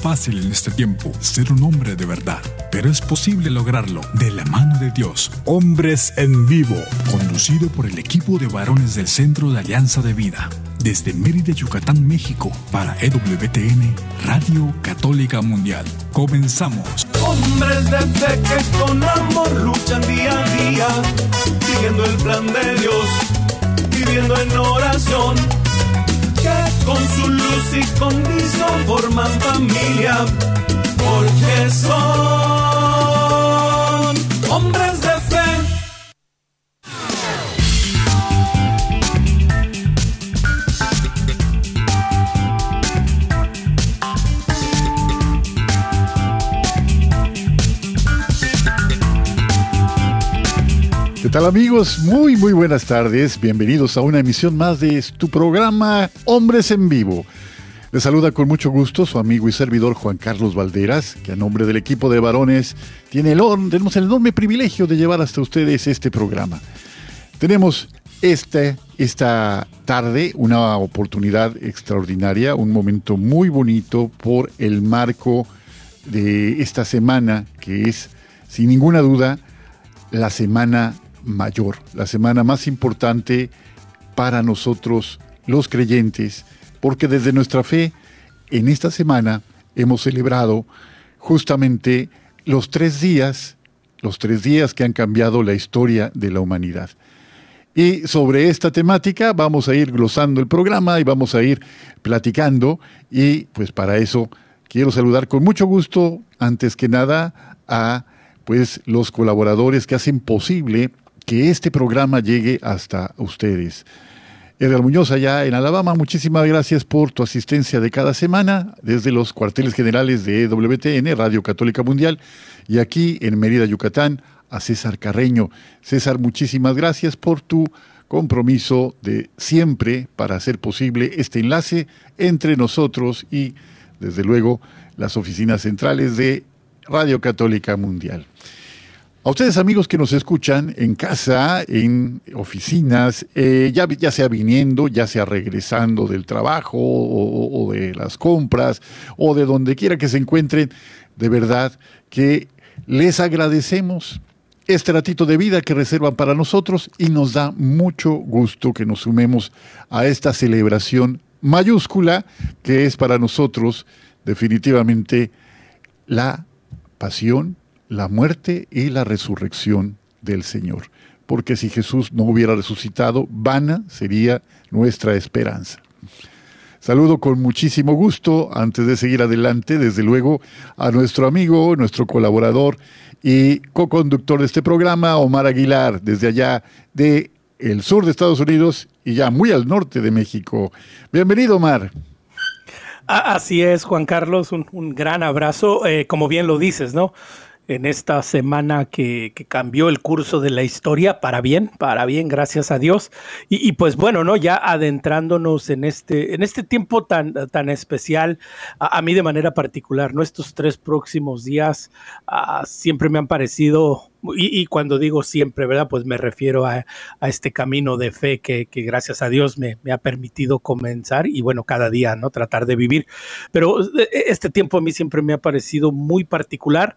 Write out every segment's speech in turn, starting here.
fácil en este tiempo ser un hombre de verdad, pero es posible lograrlo de la mano de Dios. Hombres en Vivo, conducido por el equipo de varones del Centro de Alianza de Vida. Desde Mérida, Yucatán, México, para EWTN, Radio Católica Mundial. Comenzamos. Hombres de fe que con amor luchan día a día, siguiendo el plan de Dios, viviendo en oración con su luz y condición forman familia, porque son hombres de tal amigos? Muy muy buenas tardes. Bienvenidos a una emisión más de tu programa Hombres en Vivo. Les saluda con mucho gusto su amigo y servidor Juan Carlos Valderas, que a nombre del equipo de varones tiene el, tenemos el enorme privilegio de llevar hasta ustedes este programa. Tenemos este, esta tarde una oportunidad extraordinaria, un momento muy bonito por el marco de esta semana, que es, sin ninguna duda, la semana mayor, la semana más importante para nosotros los creyentes, porque desde nuestra fe, en esta semana hemos celebrado justamente los tres días, los tres días que han cambiado la historia de la humanidad. Y sobre esta temática vamos a ir glosando el programa y vamos a ir platicando y pues para eso quiero saludar con mucho gusto, antes que nada, a pues los colaboradores que hacen posible que este programa llegue hasta ustedes. Edgar Muñoz allá en Alabama, muchísimas gracias por tu asistencia de cada semana desde los cuarteles generales de WTN, Radio Católica Mundial, y aquí en Mérida, Yucatán, a César Carreño. César, muchísimas gracias por tu compromiso de siempre para hacer posible este enlace entre nosotros y, desde luego, las oficinas centrales de Radio Católica Mundial. A ustedes amigos que nos escuchan en casa, en oficinas, eh, ya, sea viniendo, ya sea regresando del trabajo o, o, de las compras o de donde quiera que se encuentren, de verdad que les agradecemos este ratito de vida que reservan para nosotros y nos da mucho gusto que nos sumemos a esta celebración mayúscula que es para nosotros definitivamente la pasión, la muerte y la resurrección del Señor. Porque si Jesús no hubiera resucitado, vana sería nuestra esperanza. Saludo con muchísimo gusto, antes de seguir adelante, desde luego, a nuestro amigo, nuestro colaborador y co-conductor de este programa, Omar Aguilar, desde allá de el sur de Estados Unidos y ya muy al norte de México. Bienvenido, Omar. Así es, Juan Carlos, un, un gran abrazo. Eh, como bien lo dices, ¿no? En esta semana que, cambió el curso de la historia para bien, para bien, gracias a Dios. Y, pues bueno, ¿no? Ya adentrándonos en este, en este tiempo tan, tan especial, a, mí de manera particular, ¿no? Estos tres próximos días uh, siempre me han parecido y, cuando digo siempre, ¿verdad? Pues me refiero a, a este camino de fe que, gracias a Dios me, me, ha permitido comenzar y bueno, cada día, ¿no? Tratar de vivir. Pero este tiempo a mí siempre me ha parecido muy particular.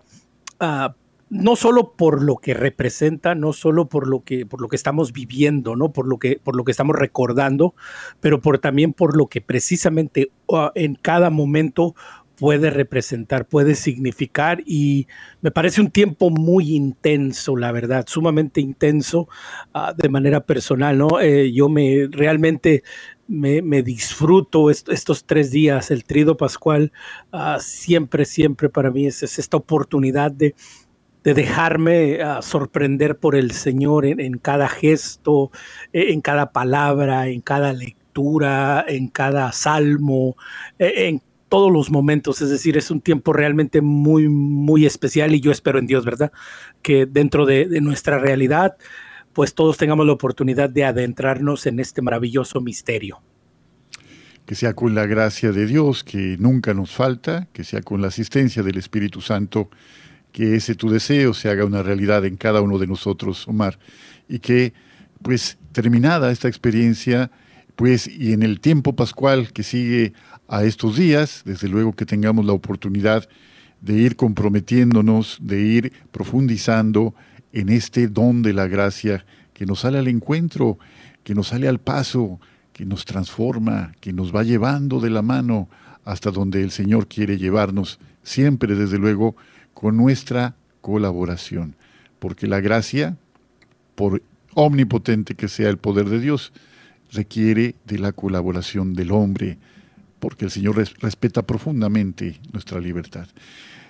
Uh, no solo por lo que representa, no solo por lo que, por lo que estamos viviendo, ¿no? por, lo que, por lo que estamos recordando, pero por, también por lo que precisamente uh, en cada momento puede representar, puede significar y me parece un tiempo muy intenso, la verdad, sumamente intenso uh, de manera personal, ¿no? Eh, yo me realmente me, me disfruto est estos tres días, el trido pascual, uh, siempre, siempre para mí es, es esta oportunidad de, de dejarme uh, sorprender por el Señor en, en, cada gesto, en cada palabra, en cada lectura, en cada salmo, en todos los momentos, es decir, es un tiempo realmente muy, muy especial y yo espero en Dios, ¿verdad? Que dentro de, nuestra realidad, pues todos tengamos la oportunidad de adentrarnos en este maravilloso misterio. Que sea con la gracia de Dios, que nunca nos falta, que sea con la asistencia del Espíritu Santo, que ese tu deseo se haga una realidad en cada uno de nosotros, Omar, y que, pues, terminada esta experiencia, Pues y en el tiempo pascual que sigue a estos días, desde luego que tengamos la oportunidad de ir comprometiéndonos, de ir profundizando en este don de la gracia que nos sale al encuentro, que nos sale al paso, que nos transforma, que nos va llevando de la mano hasta donde el Señor quiere llevarnos, siempre desde luego con nuestra colaboración, porque la gracia, por omnipotente que sea el poder de Dios, requiere de la colaboración del hombre, porque el Señor respeta profundamente nuestra libertad.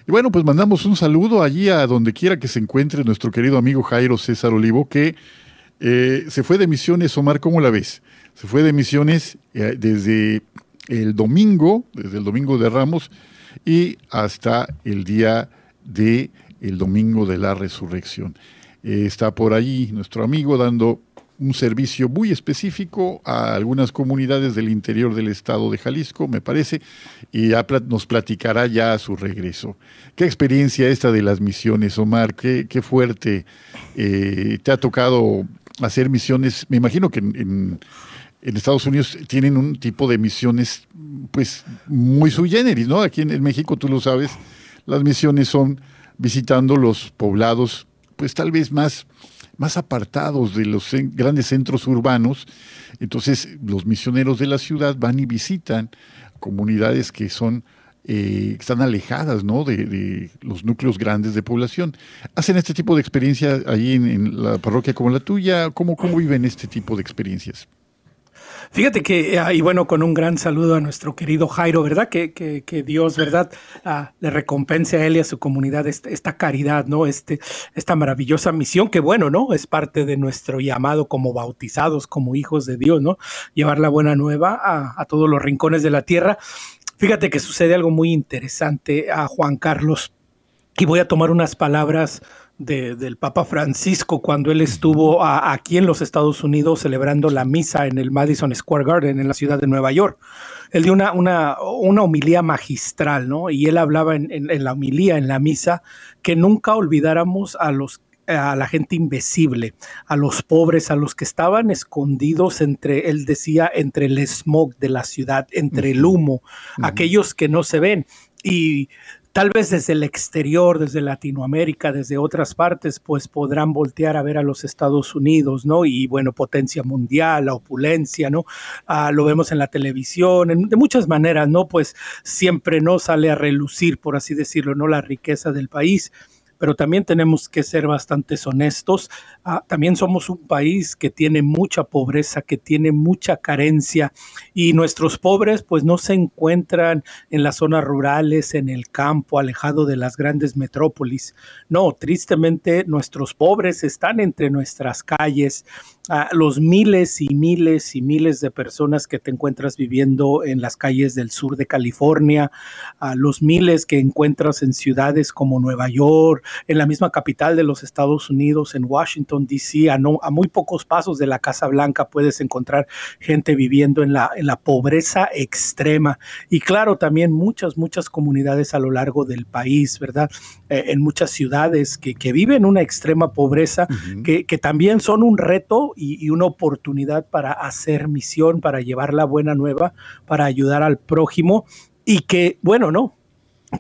Y bueno, pues mandamos un saludo allí a donde quiera que se encuentre nuestro querido amigo Jairo César Olivo, que eh, se fue de misiones, Omar, ¿cómo la ves? Se fue de misiones eh, desde el domingo, desde el domingo de Ramos y hasta el día de el domingo de la resurrección. Eh, está por allí nuestro amigo dando un servicio muy específico a algunas comunidades del interior del estado de Jalisco, me parece, y nos platicará ya a su regreso. ¿Qué experiencia esta de las misiones, Omar? ¿Qué, qué fuerte eh, te ha tocado hacer misiones? Me imagino que en, en, Estados Unidos tienen un tipo de misiones, pues, muy sui generis, ¿no? Aquí en, en México, tú lo sabes, las misiones son visitando los poblados, pues tal vez más más apartados de los grandes centros urbanos. Entonces los misioneros de la ciudad van y visitan comunidades que son eh, están alejadas ¿no? de, los núcleos grandes de población. ¿Hacen este tipo de experiencias ahí en, la parroquia como la tuya? ¿Cómo, ¿Cómo viven este tipo de experiencias? Fíjate que, ah, y bueno, con un gran saludo a nuestro querido Jairo, ¿verdad? Que, que, Dios, ¿verdad? Ah, le recompense a él y a su comunidad este, esta, caridad, ¿no? Este, esta maravillosa misión que, bueno, ¿no? Es parte de nuestro llamado como bautizados, como hijos de Dios, ¿no? Llevar la buena nueva a, a todos los rincones de la tierra. Fíjate que sucede algo muy interesante a Juan Carlos. Y voy a tomar unas palabras del Papa Francisco cuando él estuvo aquí en los Estados Unidos celebrando la misa en el Madison Square Garden en la ciudad de Nueva York. Él dio una, una, una homilía magistral, ¿no? Y él hablaba en, en, la homilía, en la misa, que nunca olvidáramos a los a la gente invisible, a los pobres, a los que estaban escondidos entre, él decía, entre el smog de la ciudad, entre el humo, aquellos que no se ven. Y tal vez desde el exterior, desde Latinoamérica, desde otras partes, pues podrán voltear a ver a los Estados Unidos, ¿no? Y bueno, potencia mundial, la opulencia, ¿no? Ah, lo vemos en la televisión, de muchas maneras, ¿no? Pues siempre no sale a relucir, por así decirlo, ¿no? La riqueza del país pero también tenemos que ser bastante honestos. Ah, también somos un país que tiene mucha pobreza, que tiene mucha carencia y nuestros pobres pues no se encuentran en las zonas rurales, en el campo, alejado de las grandes metrópolis. No, tristemente nuestros pobres están entre nuestras calles, a los miles y miles y miles de personas que te encuentras viviendo en las calles del sur de California, a los miles que encuentras en ciudades como Nueva York, en la misma capital de los Estados Unidos, en Washington, D.C., a, no, a muy pocos pasos de la Casa Blanca puedes encontrar gente viviendo en la, en la pobreza extrema. Y claro, también muchas, muchas comunidades a lo largo del país, ¿verdad? Eh, en muchas ciudades que, que, viven una extrema pobreza, que, que también son un reto y, una oportunidad para hacer misión, para llevar la buena nueva, para ayudar al prójimo y que, bueno, ¿no?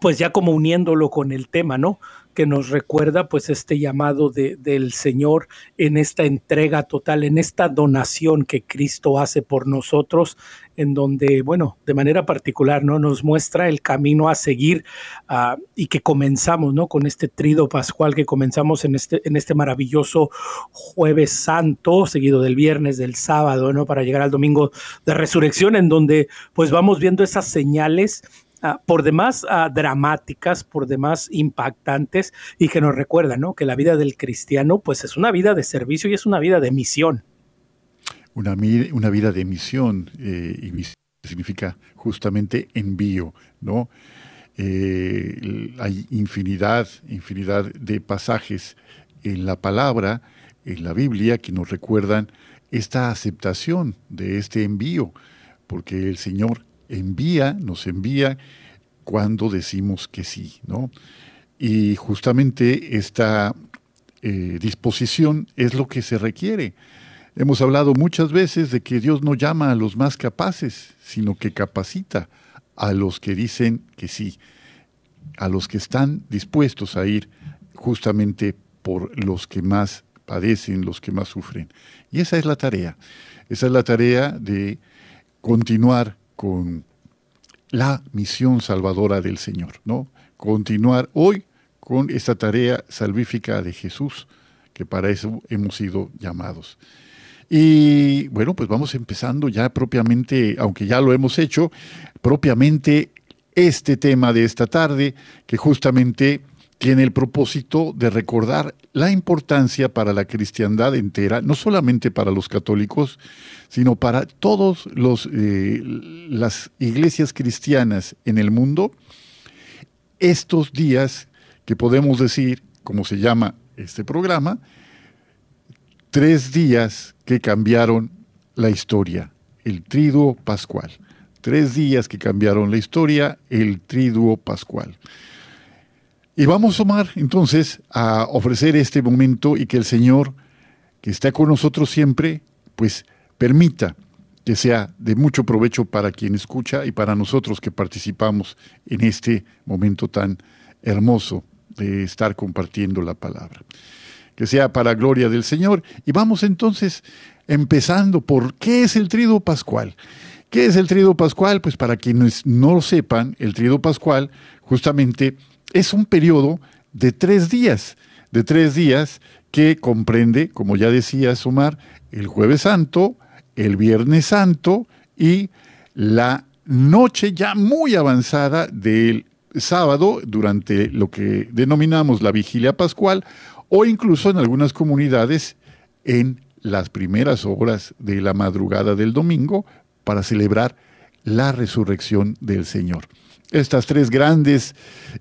Pues ya como uniéndolo con el tema, ¿no? Que nos recuerda pues este llamado de, del Señor en esta entrega total, en esta donación que Cristo hace por nosotros, en donde, bueno, de manera particular, ¿no? Nos muestra el camino a seguir uh, y que comenzamos, ¿no? Con este trido pascual que comenzamos en este, en este maravilloso jueves santo, seguido del viernes, del sábado, ¿no? Para llegar al domingo de resurrección, en donde pues vamos viendo esas señales Ah, por demás ah, dramáticas, por demás impactantes y que nos recuerdan ¿no? que la vida del cristiano pues es una vida de servicio y es una vida de misión. Una, vida de misión eh, y misión significa justamente envío, ¿no? Eh, hay infinidad, infinidad de pasajes en la palabra, en la Biblia, que nos recuerdan esta aceptación de este envío, porque el Señor envía, nos envía cuando decimos que sí, ¿no? Y justamente esta eh, disposición es lo que se requiere. Hemos hablado muchas veces de que Dios no llama a los más capaces, sino que capacita a los que dicen que sí, a los que están dispuestos a ir justamente por los que más padecen, los que más sufren. Y esa es la tarea. Esa es la tarea de continuar con la misión salvadora del Señor, ¿no? Continuar hoy con esta tarea salvífica de Jesús, que para eso hemos sido llamados. Y bueno, pues vamos empezando ya propiamente, aunque ya lo hemos hecho, propiamente este tema de esta tarde, que justamente tiene el propósito de recordar la importancia para la cristiandad entera, no solamente para los católicos, sino para todas eh, las iglesias cristianas en el mundo, estos días que podemos decir, como se llama este programa, tres días que cambiaron la historia, el triduo pascual. Tres días que cambiaron la historia, el triduo pascual. Y vamos, Omar, entonces, a ofrecer este momento y que el Señor, que está con nosotros siempre, pues permita que sea de mucho provecho para quien escucha y para nosotros que participamos en este momento tan hermoso de estar compartiendo la palabra. Que sea para gloria del Señor. Y vamos entonces empezando por qué es el trido pascual. ¿Qué es el trido pascual? Pues para quienes no lo sepan, el trido pascual justamente es un periodo de tres días, de tres días que comprende, como ya decía Omar, el jueves santo, el viernes santo y la noche ya muy avanzada del sábado durante lo que denominamos la vigilia pascual o incluso en algunas comunidades en las primeras horas de la madrugada del domingo para celebrar la resurrección del Señor. Estas tres grandes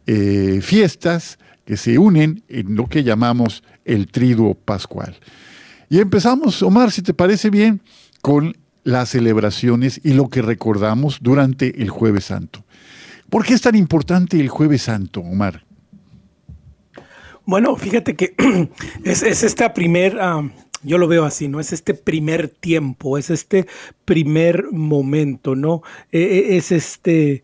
eh, fiestas que se unen en lo que llamamos el triduo pascual. Y empezamos, Omar, si te parece bien, con las celebraciones y lo que recordamos durante el jueves santo. ¿Por qué es tan importante el jueves santo, Omar? Bueno, fíjate que es, esta primer, yo lo veo así, ¿no? Es este primer tiempo, es este primer momento, ¿no? E, e, es este,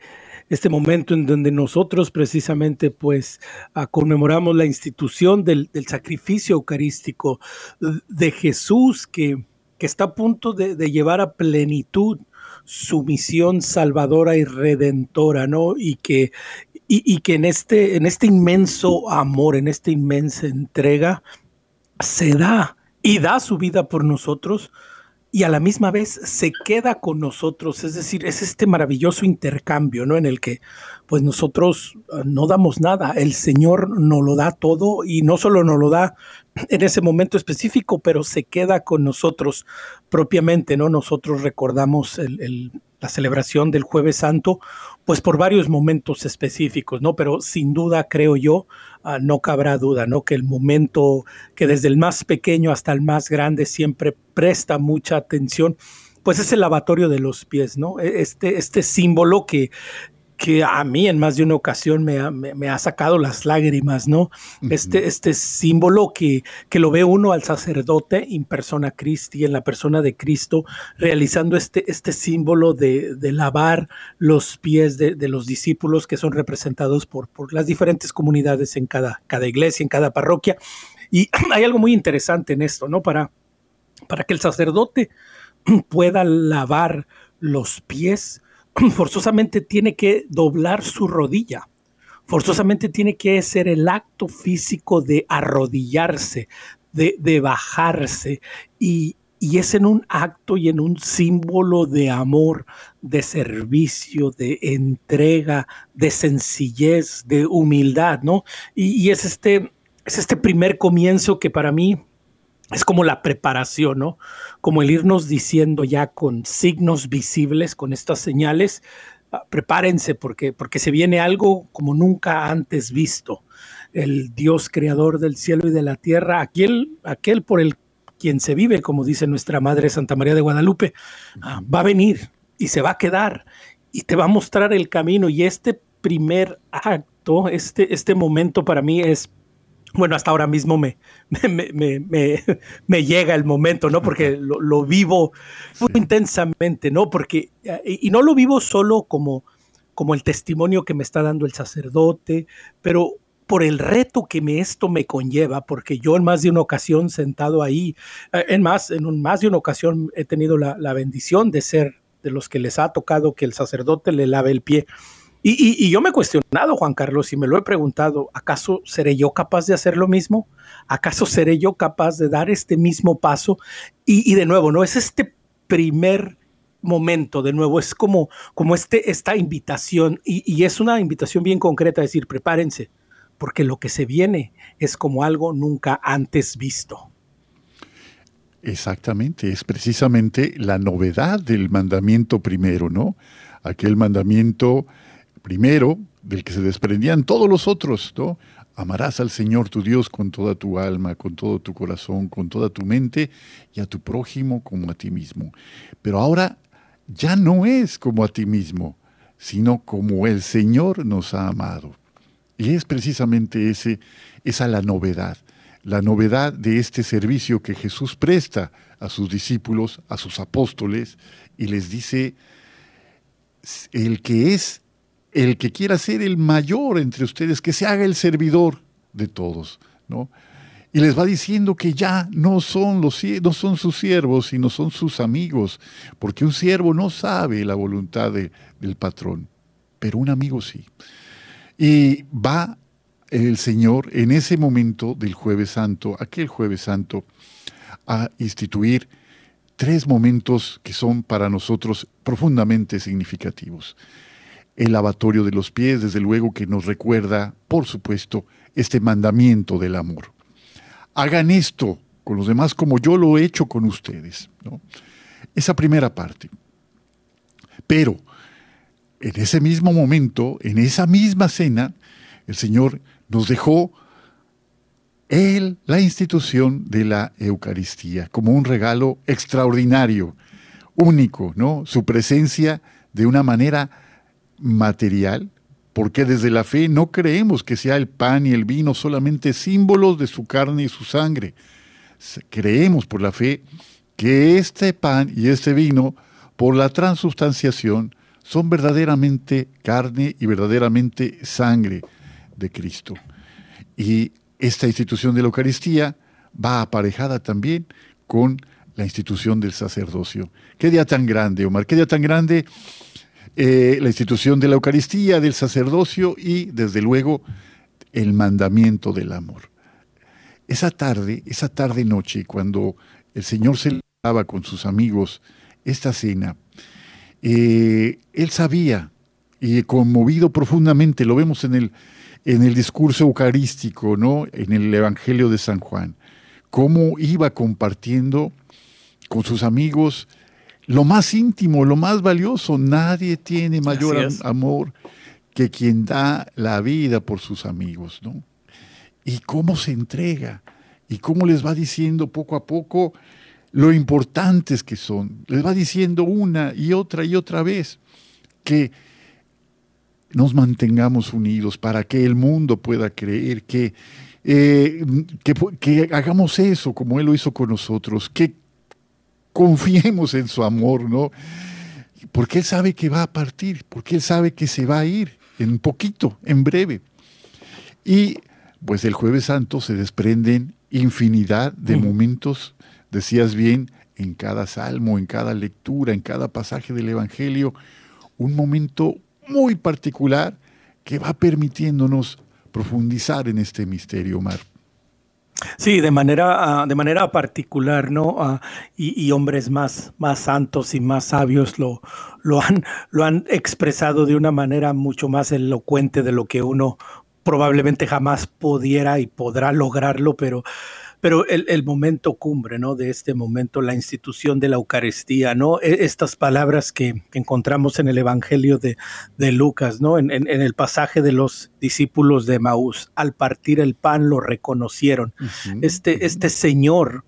este momento en donde nosotros precisamente pues ah, conmemoramos la institución del, sacrificio eucarístico de Jesús que, que está a punto de, de llevar a plenitud su misión salvadora y redentora, ¿no? Y que, y, que en, este, en este inmenso amor, en esta inmensa entrega, se da y da su vida por nosotros y a la misma vez se queda con nosotros. Es decir, es este maravilloso intercambio, ¿no? En el que pues nosotros ah, no damos nada, el Señor nos lo da todo y no solo nos lo da en ese momento específico, pero se queda con nosotros propiamente, ¿no? Nosotros recordamos la celebración del jueves santo, pues por varios momentos específicos, ¿no? Pero sin duda, creo yo, ah, no cabrá duda, ¿no? Que el momento que desde el más pequeño hasta el más grande siempre presta mucha atención, pues es el lavatorio de los pies, ¿no? E, este, este símbolo que, que a mí en más de una ocasión me ha, me, ha sacado las lágrimas, ¿no? este, este símbolo que, que lo ve uno al sacerdote in persona Christi, en la persona de Cristo, realizando este, este símbolo de, de lavar los pies de, de, los discípulos que son representados por, por las diferentes comunidades en cada, cada iglesia, en cada parroquia. Y hay algo muy interesante en esto, ¿no? Para, para que el sacerdote pueda lavar los pies, forzosamente tiene que doblar su rodilla, forzosamente tiene que ser el acto físico de arrodillarse, de, bajarse, y, y es en un acto y en un símbolo de amor, de servicio, de entrega, de sencillez, de humildad, ¿no? Y, y, es, este, es este primer comienzo que para mí es como la preparación, ¿no? Como el irnos diciendo ya con signos visibles, con estas señales, ah, prepárense porque, porque se viene algo como nunca antes visto. El Dios creador del cielo y de la tierra, aquel, aquel por el quien se vive, como dice nuestra Madre Santa María de Guadalupe, ah, va a venir y se va a quedar y te va a mostrar el camino. Y este primer acto, este, este momento para mí es bueno, hasta ahora mismo me, me, llega el momento, ¿no? Porque lo, vivo muy intensamente, ¿no? Porque, y no lo vivo solo como, como el testimonio que me está dando el sacerdote, pero por el reto que me, esto me conlleva, porque yo en más de una ocasión sentado ahí, eh, en más, en más de una ocasión he tenido la, la bendición de ser de los que les ha tocado que el sacerdote le lave el pie y, yo me he cuestionado, Juan Carlos, y me lo he preguntado, ¿acaso seré yo capaz de hacer lo mismo? ¿Acaso seré yo capaz de dar este mismo paso? Y, de nuevo, ¿no? Es este primer momento, de nuevo, es como, como este, esta invitación, y, es una invitación bien concreta, decir, prepárense, porque lo que se viene es como algo nunca antes visto. Exactamente, es precisamente la novedad del mandamiento primero, ¿no? Aquel mandamiento primero, del que se desprendían todos los otros, ¿no? Amarás al Señor tu Dios con toda tu alma, con todo tu corazón, con toda tu mente y a tu prójimo como a ti mismo. Pero ahora ya no es como a ti mismo, sino como el Señor nos ha amado. Y es precisamente ese, esa la novedad, la novedad de este servicio que Jesús presta a sus discípulos, a sus apóstoles, y les dice, el que es el que quiera ser el mayor entre ustedes, que se haga el servidor de todos, ¿no? Y les va diciendo que ya no son, los, no son sus siervos, sino son sus amigos, porque un siervo no sabe la voluntad del patrón, pero un amigo sí. Y va el Señor en ese momento del jueves santo, aquel jueves santo, a instituir tres momentos que son para nosotros profundamente significativos el lavatorio de los pies, desde luego que nos recuerda, por supuesto, este mandamiento del amor. Hagan esto con los demás como yo lo he hecho con ustedes. Esa primera parte. Pero en ese mismo momento, en esa misma cena, el Señor nos dejó él la institución de la Eucaristía como un regalo extraordinario, único, ¿no? Su presencia de una manera material, porque desde la fe no creemos que sea el pan y el vino solamente símbolos de su carne y su sangre. Creemos por la fe que este pan y este vino, por la transubstanciación, son verdaderamente carne y verdaderamente sangre de Cristo. Y esta institución de la Eucaristía va aparejada también con la institución del sacerdocio. Qué día tan grande, Omar, qué día tan grande eh, la institución de la Eucaristía, del sacerdocio y, desde luego, el mandamiento del amor. Esa tarde, esa tarde-noche, cuando el Señor se daba con sus amigos esta cena, eh, él sabía y conmovido profundamente, lo vemos en el, en el discurso eucarístico, ¿no? en el Evangelio de San Juan, cómo iba compartiendo con sus amigos lo más íntimo, lo más valioso. Nadie tiene mayor amor que quien da la vida por sus amigos, ¿no? Y cómo se entrega y cómo les va diciendo poco a poco lo importantes que son. Les va diciendo una y otra y otra vez que nos mantengamos unidos para que el mundo pueda creer que, eh, que, que, hagamos eso como Él lo hizo con nosotros, que confiemos en su amor, ¿no? Porque Él sabe que va a partir, porque Él sabe que se va a ir en poquito, en breve. Y pues el jueves santo se desprenden infinidad de momentos, decías bien, en cada salmo, en cada lectura, en cada pasaje del Evangelio, un momento muy particular que va permitiéndonos profundizar en este misterio, Mar. Sí, de manera, ah, de manera particular, ¿no? Ah, y, hombres más, más santos y más sabios lo, lo, han, lo han expresado de una manera mucho más elocuente de lo que uno probablemente jamás pudiera y podrá lograrlo, pero pero el, momento cumbre, ¿no? De este momento, la institución de la Eucaristía, ¿no? E, estas palabras que, encontramos en el Evangelio de, Lucas, ¿no? En, el pasaje de los discípulos de Maús, al partir el pan lo reconocieron. este, este Señor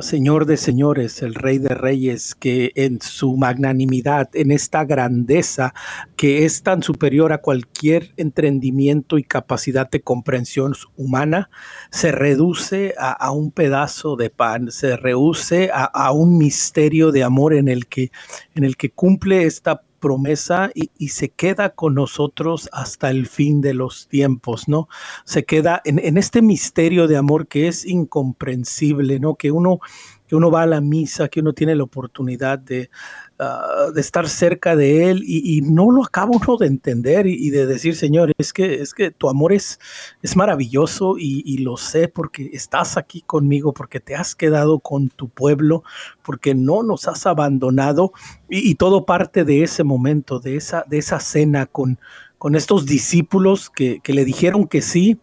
Señor de señores, el Rey de reyes, que en su magnanimidad, en esta grandeza que es tan superior a cualquier entendimiento y capacidad de comprensión humana, se reduce a, un pedazo de pan, se reduce a, a, un misterio de amor en el que, en el que cumple esta promesa y, se queda con nosotros hasta el fin de los tiempos, ¿no? Se queda en, en, este misterio de amor que es incomprensible, ¿no? Que uno que uno va a la misa, que uno tiene la oportunidad de, ah, de estar cerca de Él y, no lo acaba uno de entender y, de decir, Señor, es que, es que tu amor es, es maravilloso y, lo sé porque estás aquí conmigo, porque te has quedado con tu pueblo, porque no nos has abandonado y, todo parte de ese momento, de esa, de esa cena con, con estos discípulos que, que le dijeron que sí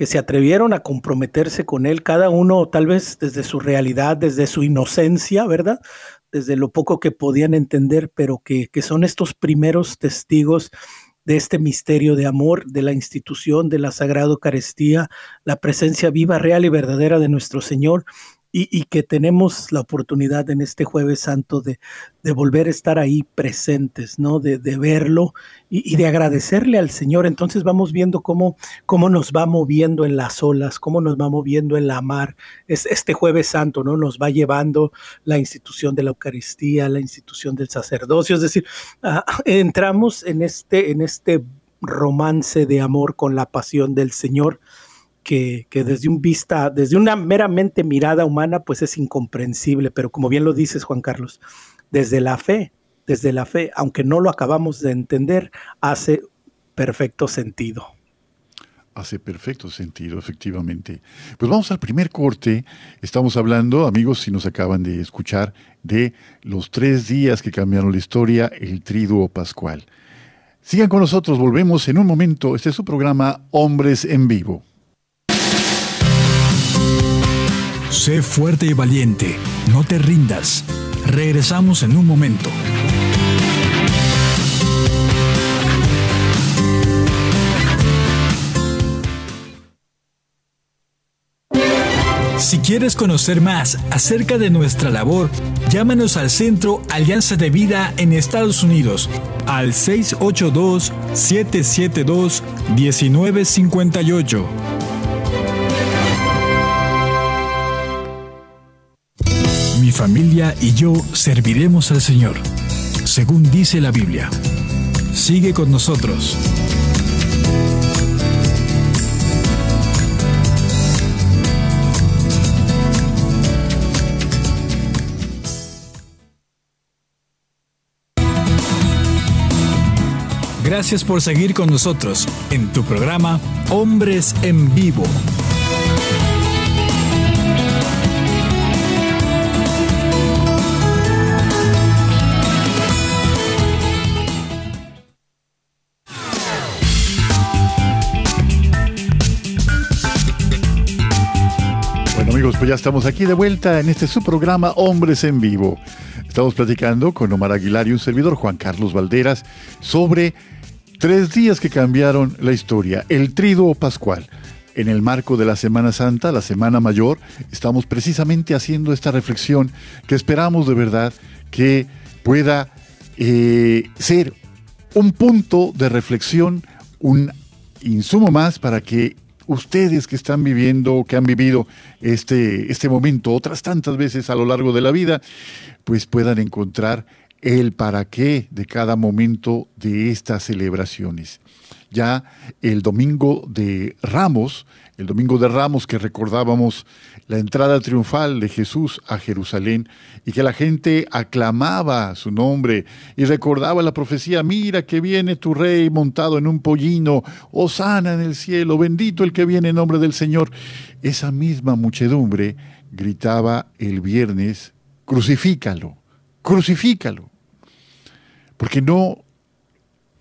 que se atrevieron a comprometerse con él, cada uno tal vez desde su realidad, desde su inocencia, ¿verdad? Desde lo poco que podían entender, pero que, son estos primeros testigos de este misterio de amor, de la institución de la Sagrada Eucaristía, la presencia viva, real y verdadera de nuestro Señor y, que tenemos la oportunidad en este jueves santo de, volver a estar ahí presentes, ¿no? De, verlo y, de agradecerle al Señor. Entonces vamos viendo cómo, cómo nos va moviendo en las olas, cómo nos va moviendo en la mar. Es, este jueves santo, ¿no? Nos va llevando la institución de la Eucaristía, la institución del sacerdocio. Es decir, entramos en este, en este romance de amor con la pasión del Señor que, desde un vista, desde una meramente mirada humana, pues es incomprensible, pero como bien lo dices, Juan Carlos, desde la fe, desde la fe, aunque no lo acabamos de entender, hace perfecto sentido. Hace perfecto sentido, efectivamente. Pues vamos al primer corte. Estamos hablando, amigos, si nos acaban de escuchar, de los tres días que cambiaron la historia, el triduo pascual. Sigan con nosotros, volvemos en un momento. Este es su programa Hombres en Vivo. Sé fuerte y valiente, no te rindas. Regresamos en un momento. Si quieres conocer más acerca de nuestra labor, llámanos al Centro Alianza de Vida en Estados Unidos al 682-772-1958. Mi familia y yo serviremos al Señor, según dice la Biblia. Sigue con nosotros. Gracias por seguir con nosotros en tu programa Hombres en Vivo. Ya estamos aquí de vuelta en este su programa Hombres en Vivo. Estamos platicando con Omar Aguilar y un servidor, Juan Carlos Valderas, sobre tres días que cambiaron la historia, el Triduo Pascual. En el marco de la Semana Santa, la Semana Mayor, estamos precisamente haciendo esta reflexión que esperamos de verdad que pueda eh, ser un punto de reflexión, un insumo más para que ustedes que están viviendo, que han vivido este, este momento otras tantas veces a lo largo de la vida, pues puedan encontrar el para qué de cada momento de estas celebraciones. Ya el domingo de Ramos, el domingo de Ramos que recordábamos la entrada triunfal de Jesús a Jerusalén y que la gente aclamaba su nombre y recordaba la profecía, mira que viene tu rey montado en un pollino, sana en el cielo, bendito el que viene en nombre del Señor. Esa misma muchedumbre gritaba el viernes, crucifícalo, crucifícalo. Porque no,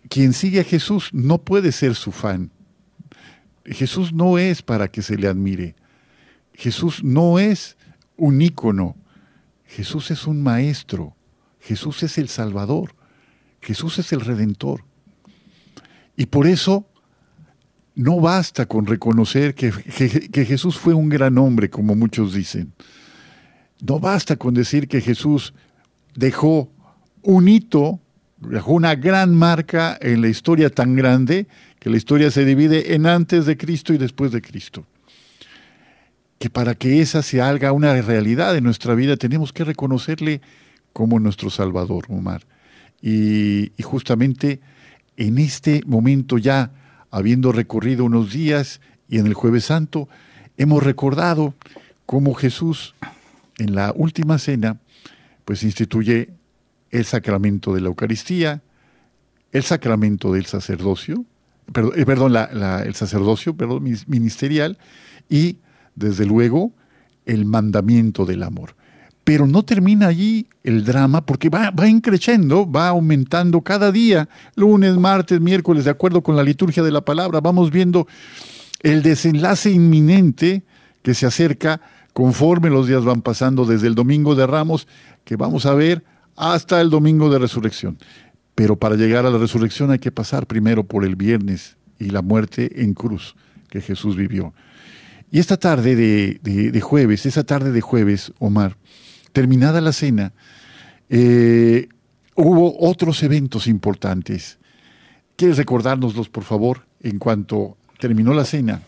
quien sigue a Jesús no puede ser su fan. Jesús no es para que se le admire. Jesús no es un ícono, Jesús es un maestro, Jesús es el Salvador, Jesús es el Redentor. Y por eso no basta con reconocer que, que, Jesús fue un gran hombre, como muchos dicen. No basta con decir que Jesús dejó un hito, dejó una gran marca en la historia tan grande que la historia se divide en antes de Cristo y después de Cristo. Que para que esa se haga una realidad en nuestra vida tenemos que reconocerle como nuestro Salvador, Omar. Y, justamente en este momento ya, habiendo recorrido unos días y en el jueves santo, hemos recordado cómo Jesús en la última cena pues instituye el sacramento de la Eucaristía, el sacramento del sacerdocio, perdón, eh, el sacerdocio ministerial y, desde luego, el mandamiento del amor. Pero no termina allí el drama porque va, va increciendo, va aumentando cada día, lunes, martes, miércoles, de acuerdo con la liturgia de la palabra, vamos viendo el desenlace inminente que se acerca conforme los días van pasando desde el domingo de Ramos, que vamos a ver hasta el domingo de resurrección. Pero para llegar a la resurrección hay que pasar primero por el viernes y la muerte en cruz que Jesús vivió. Y esta tarde de, jueves, esa tarde de jueves, Omar, terminada la cena, eh, hubo otros eventos importantes. ¿Quieres recordárnoslos, por favor, en cuanto terminó la cena?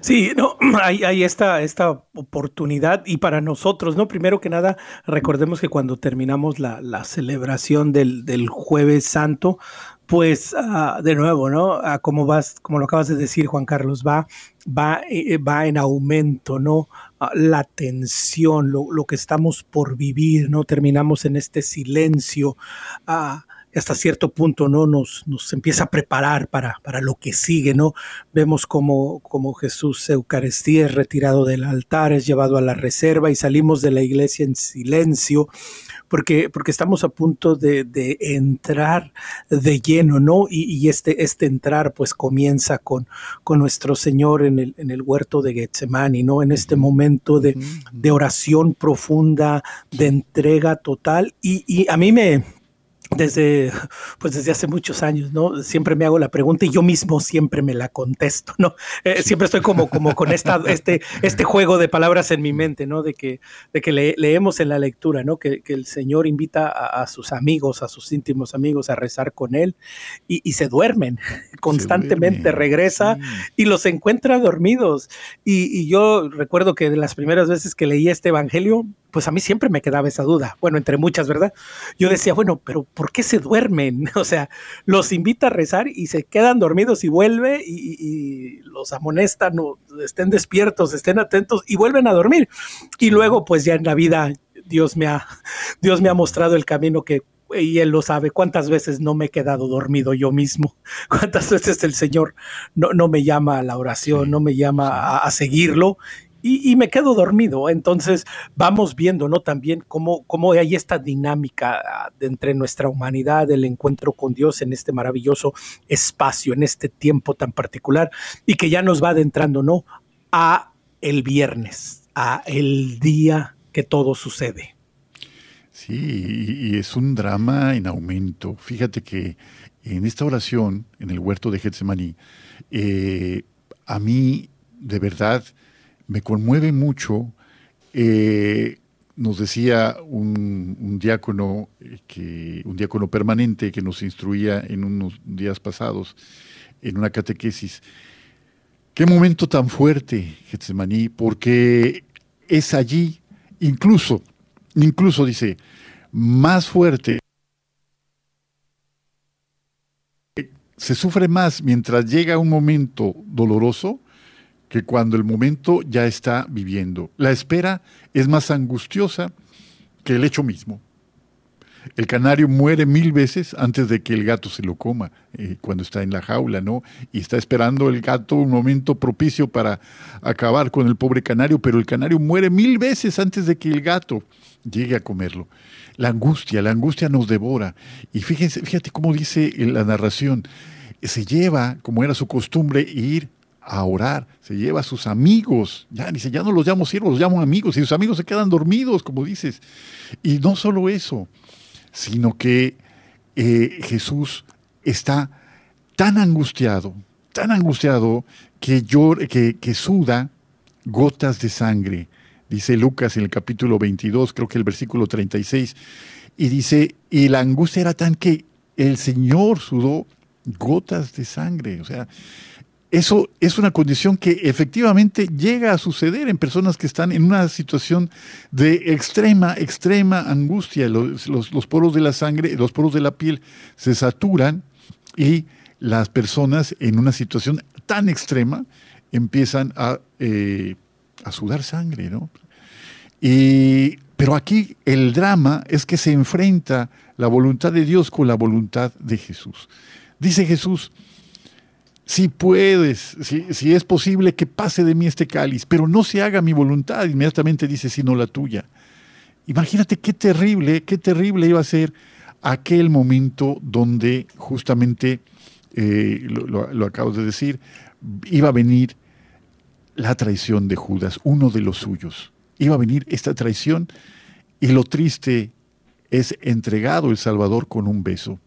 Sí, no, hay, esta, esta oportunidad y para nosotros, ¿no? Primero que nada, recordemos que cuando terminamos la, la celebración del, del, jueves santo, pues ah, de nuevo, ¿no? Ah, como vas, como lo acabas de decir, Juan Carlos, va, va, eh, va en aumento, ¿no? Ah, la tensión, lo, lo, que estamos por vivir, ¿no? Terminamos en este silencio hasta cierto punto no nos, nos empieza a preparar para, para lo que sigue, ¿no? Vemos como, como Jesús Eucaristía es retirado del altar, es llevado a la reserva y salimos de la iglesia en silencio, porque, porque estamos a punto de, de entrar de lleno, ¿no? Y, y, este, este entrar pues comienza con, con nuestro Señor en el, en el huerto de Getsemani, ¿no? En este momento de, de oración profunda, de entrega total. Y, y a mí me, desde, pues desde hace muchos años, ¿no? Siempre me hago la pregunta y yo mismo siempre me la contesto, ¿no? Eh, siempre estoy como, como con esta, este, este juego de palabras en mi mente, ¿no? De que, de que leemos en la lectura, ¿no? Que, que el Señor invita a, sus amigos, a sus íntimos amigos a rezar con Él y, y se duermen, constantemente regresa y los encuentra dormidos. Y, y yo recuerdo que de las primeras veces que leí este Evangelio, pues a mí siempre me quedaba esa duda, bueno, entre muchas, ¿verdad? Yo decía, bueno, pero ¿por qué se duermen? O sea, los invita a rezar y se quedan dormidos y vuelve y, los amonesta, no, estén despiertos, estén atentos y vuelven a dormir. Y luego, pues ya en la vida, Dios me ha, Dios me ha mostrado el camino que y él lo sabe, cuántas veces no me he quedado dormido yo mismo, cuántas veces el Señor no, no me llama a la oración, no me llama a, seguirlo y, me quedo dormido. Entonces vamos viendo, ¿no? También cómo, cómo hay esta dinámica ah, entre nuestra humanidad, el encuentro con Dios en este maravilloso espacio, en este tiempo tan particular y que ya nos va adentrando, ¿no? A el viernes, a el día que todo sucede. Sí, y es un drama en aumento. Fíjate que en esta oración, en el huerto de Getsemaní, eh, a mí, de verdad, me conmueve mucho. Eh, nos decía un, diácono, eh, que, un diácono permanente que nos instruía en unos días pasados en una catequesis. Qué momento tan fuerte, Getsemaní, porque es allí, incluso, incluso dice, más fuerte. Se sufre más mientras llega un momento doloroso que cuando el momento ya está viviendo. La espera es más angustiosa que el hecho mismo. El canario muere mil veces antes de que el gato se lo coma, eh, cuando está en la jaula, ¿no? Y está esperando el gato un momento propicio para acabar con el pobre canario, pero el canario muere mil veces antes de que el gato llegue a comerlo. La angustia, la angustia nos devora. Y fíjense, fíjate cómo dice la narración, se lleva, como era su costumbre, ir a orar, se lleva a sus amigos, ya dice, ya no los llamo siervos, los llamo amigos, y sus amigos se quedan dormidos, como dices. Y no solo eso, sino que eh, Jesús está tan angustiado, tan angustiado, que, que, que suda gotas de sangre dice Lucas en el capítulo 22, creo que el versículo 36, y dice, y la angustia era tan que el Señor sudó gotas de sangre, o sea, eso es una condición que efectivamente llega a suceder en personas que están en una situación de extrema, extrema angustia. Los, poros de la sangre, los poros de la piel se saturan y las personas en una situación tan extrema empiezan a, eh, a sudar sangre, ¿no? Y, pero aquí el drama es que se enfrenta la voluntad de Dios con la voluntad de Jesús. Dice Jesús, si puedes, si, es posible que pase de mí este cáliz, pero no se haga mi voluntad, inmediatamente dice, sino la tuya. Imagínate qué terrible, qué terrible iba a ser aquel momento donde justamente, eh, lo, lo acabo de decir, iba a venir la traición de Judas, uno de los suyos. Iba a venir esta traición y lo triste es entregado el Salvador con un beso.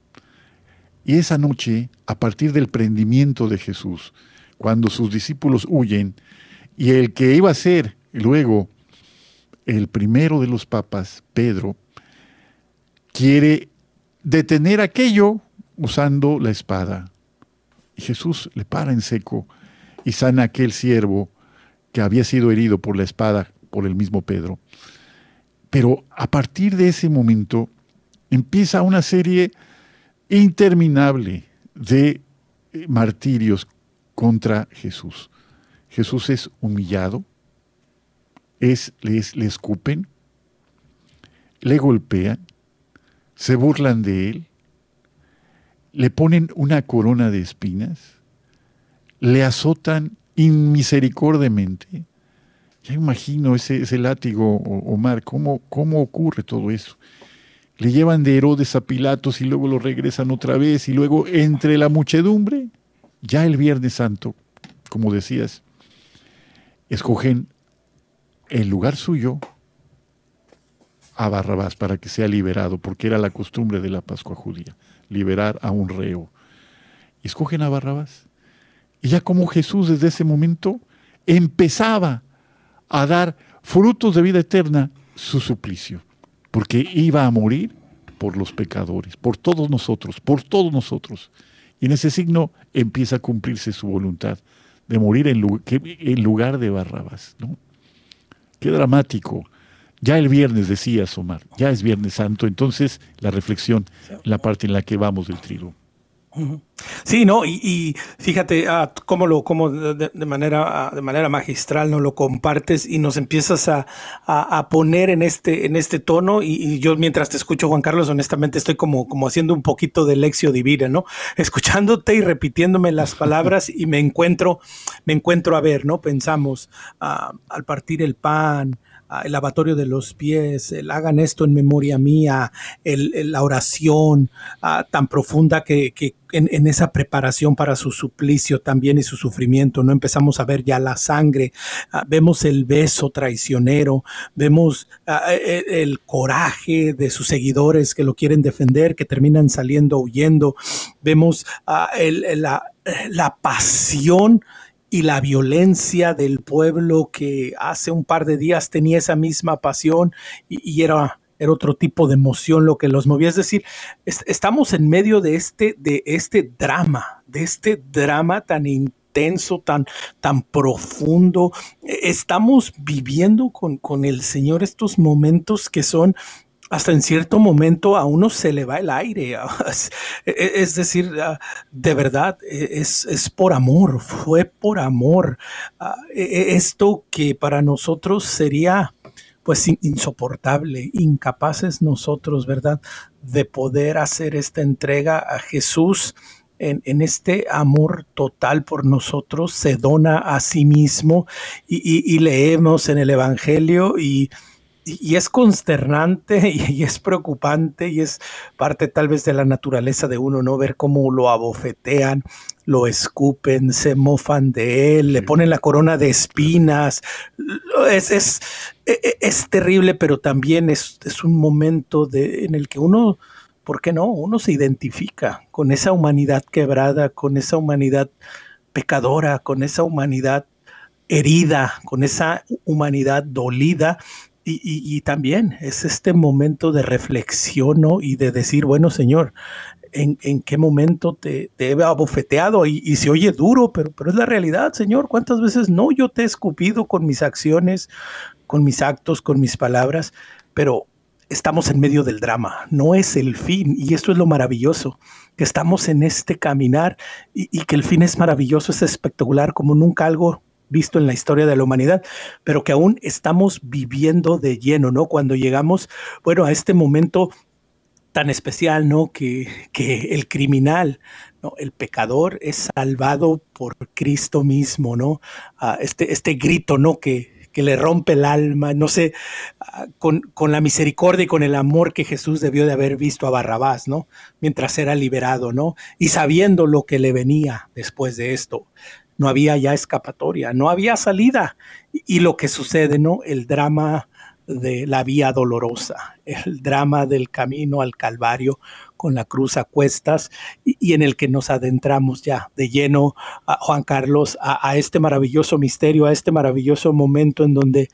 Y esa noche, a partir del prendimiento de Jesús, cuando sus discípulos huyen, y el que iba a ser luego el primero de los papas, Pedro, quiere detener aquello usando la espada. Y Jesús le para en seco y sana a aquel siervo que había sido herido por la espada por el mismo Pedro. Pero a partir de ese momento empieza una serie interminable de eh, martirios contra Jesús. Jesús es humillado, es, les, le escupen, le golpean, se burlan de él, le ponen una corona de espinas, le azotan inmisericordiamente. Ya imagino ese, ese látigo, Omar, ¿cómo, cómo ocurre todo eso le llevan de Herodes a Pilatos y luego lo regresan otra vez y luego entre la muchedumbre, ya el Viernes Santo, como decías, escogen en lugar suyo a Barrabás para que sea liberado, porque era la costumbre de la Pascua judía, liberar a un reo. Escogen a Barrabás. Y ya como Jesús desde ese momento empezaba a dar frutos de vida eterna su suplicio porque iba a morir por los pecadores, por todos nosotros, por todos nosotros. Y en ese signo empieza a cumplirse su voluntad de morir en, lugar de Barrabás. ¿no? Qué dramático. Ya el viernes decía Omar, ya es Viernes Santo, entonces la reflexión, la parte en la que vamos del trigo. Sí, no, y, fíjate ah, cómo lo, cómo de, manera, ah, de manera magistral no lo compartes y nos empiezas a, poner en este, en este tono. Y, yo mientras te escucho, Juan Carlos, honestamente estoy como, como haciendo un poquito de lección divina, ¿no? Escuchándote y repitiéndome las palabras y me encuentro, me encuentro a ver, ¿no? Pensamos ah, al partir el pan, el lavatorio de los pies, el hagan esto en memoria mía, el, la oración ah, tan profunda que, en, esa preparación para su suplicio también y su sufrimiento, no empezamos a ver ya la sangre, ah, vemos el beso traicionero, vemos ah, e, e, el, coraje de sus seguidores que lo quieren defender, que terminan saliendo huyendo, vemos la, la pasión y la violencia del pueblo que hace un par de días tenía esa misma pasión y, era, era, otro tipo de emoción lo que los movía. Es decir, estamos en medio de este, de este drama, de este drama tan intenso, tan, tan profundo. Estamos viviendo con, con el Señor estos momentos que son hasta en cierto momento a uno se le va el aire. E, e, es decir, ah, de verdad, e, es, es por amor, fue por amor. Ah, esto que para nosotros sería pues insoportable, incapaces nosotros, ¿verdad?, de poder hacer esta entrega a Jesús. En, en, este amor total por nosotros, se dona a sí mismo y, y leemos en el Evangelio y, y es consternante y, es preocupante y es parte tal vez de la naturaleza de uno, ¿no? Ver cómo lo abofetean, lo escupen, se mofan de él, le ponen la corona de espinas. Es, es, e, e, es terrible, pero también es, es un momento de, en el que uno, ¿por qué no? Uno se identifica con esa humanidad quebrada, con esa humanidad pecadora, con esa humanidad herida, con esa humanidad dolida. Y, también es este momento de reflexión y de decir, bueno, Señor, ¿en, qué momento te, he abofeteado? Y, se oye duro, pero, pero es la realidad, Señor. ¿Cuántas veces no yo te he escupido con mis acciones, con mis actos, con mis palabras? Pero estamos en medio del drama, no es el fin. Y esto es lo maravilloso, que estamos en este caminar y, y que el fin es maravilloso, es espectacular, como nunca algo visto en la historia de la humanidad, pero que aún estamos viviendo de lleno, ¿no? Cuando llegamos, bueno, a este momento tan especial, ¿no? Que, que el criminal, ¿no? El pecador es salvado por Cristo mismo, ¿no? Ah, este, este grito, ¿no? Que, que le rompe el alma, no sé, ah, con, con, la misericordia y con el amor que Jesús debió de haber visto a Barrabás, ¿no? Mientras era liberado, ¿no? Y sabiendo lo que le venía después de esto no había ya escapatoria, no había salida. Y, lo que sucede, ¿no? El drama de la vía dolorosa, el drama del camino al Calvario con la cruz a cuestas y, en el que nos adentramos ya de lleno, a Juan Carlos, a, este maravilloso misterio, a este maravilloso momento en donde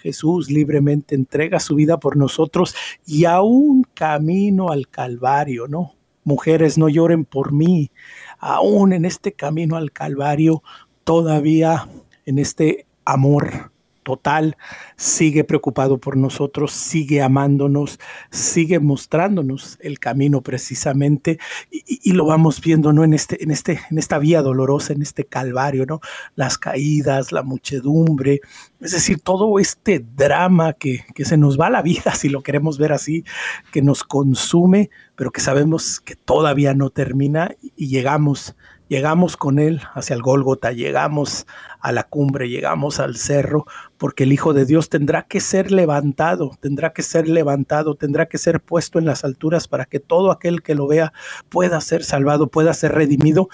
Jesús libremente entrega su vida por nosotros y a un camino al Calvario, ¿no? Mujeres, no lloren por mí, aún en este camino al Calvario, todavía en este amor total, sigue preocupado por nosotros, sigue amándonos, sigue mostrándonos el camino precisamente y, lo vamos viendo ¿no? en, este, en, este, en esta vía dolorosa, en este calvario, ¿no? las caídas, la muchedumbre, es decir, todo este drama que, que se nos va la vida, si lo queremos ver así, que nos consume, pero que sabemos que todavía no termina y llegamos llegamos con él hacia el Gólgota, llegamos a la cumbre, llegamos al cerro, porque el Hijo de Dios tendrá que ser levantado, tendrá que ser levantado, tendrá que ser puesto en las alturas para que todo aquel que lo vea pueda ser salvado, pueda ser redimido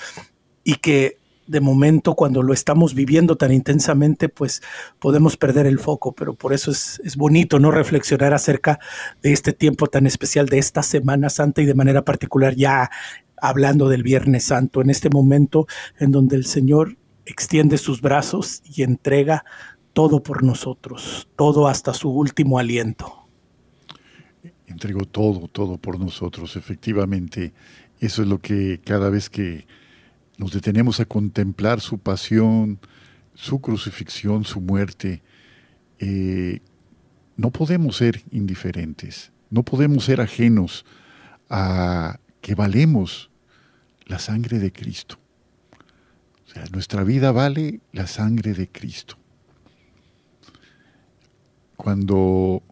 y que de momento cuando lo estamos viviendo tan intensamente, pues podemos perder el foco, pero por eso es, es, bonito no reflexionar acerca de este tiempo tan especial, de esta Semana Santa y de manera particular ya hablando del Viernes Santo, en este momento en donde el Señor extiende sus brazos y entrega todo por nosotros, todo hasta su último aliento. Entregó todo, todo por nosotros, efectivamente. Eso es lo que cada vez que nos detenemos a contemplar su pasión, su crucifixión, su muerte, eh, no podemos ser indiferentes, no podemos ser ajenos a que valemos la sangre de Cristo. O sea, nuestra vida vale la sangre de Cristo. Cuando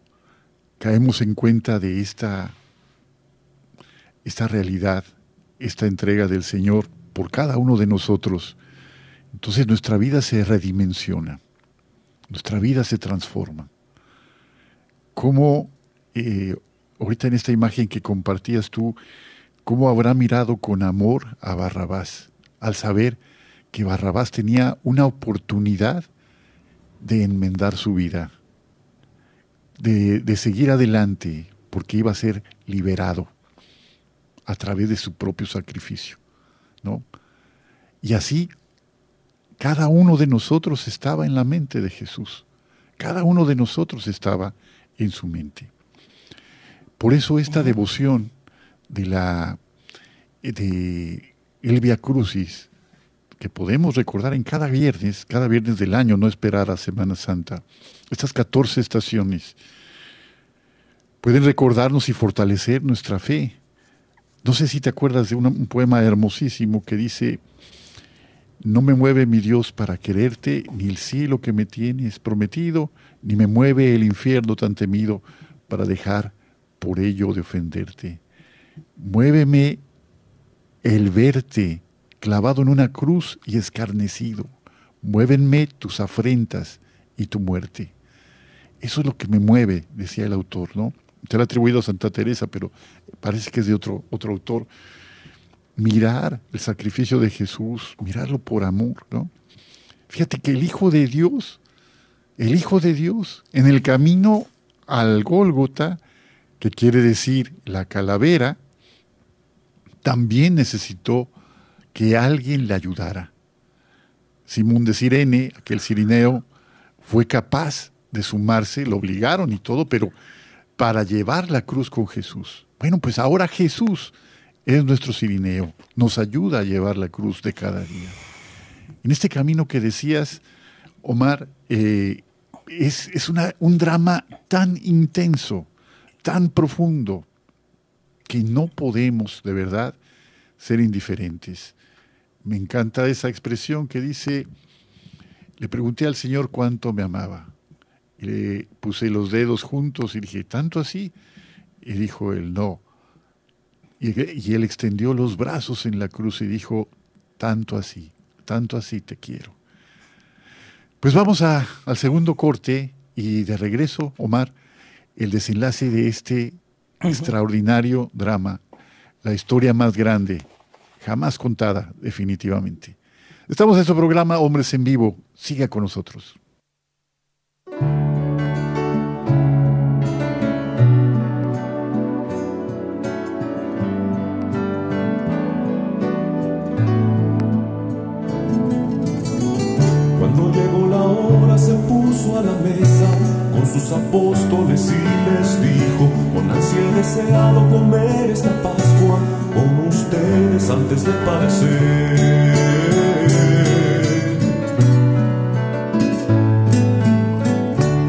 caemos en cuenta de esta, esta realidad, esta entrega del Señor por cada uno de nosotros, entonces nuestra vida se redimensiona, nuestra vida se transforma. Como eh, ahorita en esta imagen que compartías tú, ¿Cómo habrá mirado con amor a Barrabás al saber que Barrabás tenía una oportunidad de enmendar su vida, de, seguir adelante, porque iba a ser liberado a través de su propio sacrificio, ¿no? Y así cada uno de nosotros estaba en la mente de Jesús. Cada uno de nosotros estaba en su mente. Por eso esta devoción de la de el Crucis, que podemos recordar en cada viernes, cada viernes del año, no esperar a Semana Santa. Estas 14 estaciones pueden recordarnos y fortalecer nuestra fe. No sé si te acuerdas de un poema hermosísimo que dice, no me mueve mi Dios para quererte, ni el cielo que me tienes prometido, ni me mueve el infierno tan temido para dejar por ello de ofenderte. Muéveme el verte clavado en una cruz y escarnecido. Muévenme tus afrentas y tu muerte. Eso es lo que me mueve, decía el autor, ¿no? Se lo ha atribuido a Santa Teresa, pero parece que es de otro, otro autor. Mirar el sacrificio de Jesús, mirarlo por amor, ¿no? Fíjate que el Hijo de Dios, el Hijo de Dios, en el camino al Gólgota, que quiere decir la calavera, también necesitó que alguien le ayudara. Simón de Sirene, aquel sirineo, fue capaz de sumarse, lo obligaron y todo, pero para llevar la cruz con Jesús. Bueno, pues ahora Jesús es nuestro sirineo, nos ayuda a llevar la cruz de cada día. En este camino que decías, Omar, eh, es, es un drama tan intenso, tan profundo, que no podemos de verdad ser indiferentes. Me encanta esa expresión que dice, le pregunté al Señor cuánto me amaba. Y le puse los dedos juntos y dije, ¿tanto así? Y dijo él, no. Y, él extendió los brazos en la cruz y dijo, tanto así, tanto así te quiero. Pues vamos a, al segundo corte y de regreso, Omar, el desenlace de este extraordinario drama, la historia más grande, jamás contada definitivamente. Estamos en su programa Hombres en Vivo. Siga con nosotros. Cuando llegó la hora se puso a la mesa con sus apóstoles y les dijo, con ansia he deseado comer esta Pascua con ustedes antes de parecer.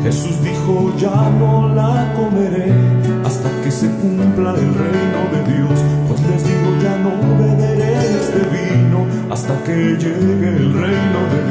Jesús dijo, ya no la comeré hasta que se cumpla el reino de Dios. Pues les digo, ya no beberé este vino hasta que llegue el reino de Dios.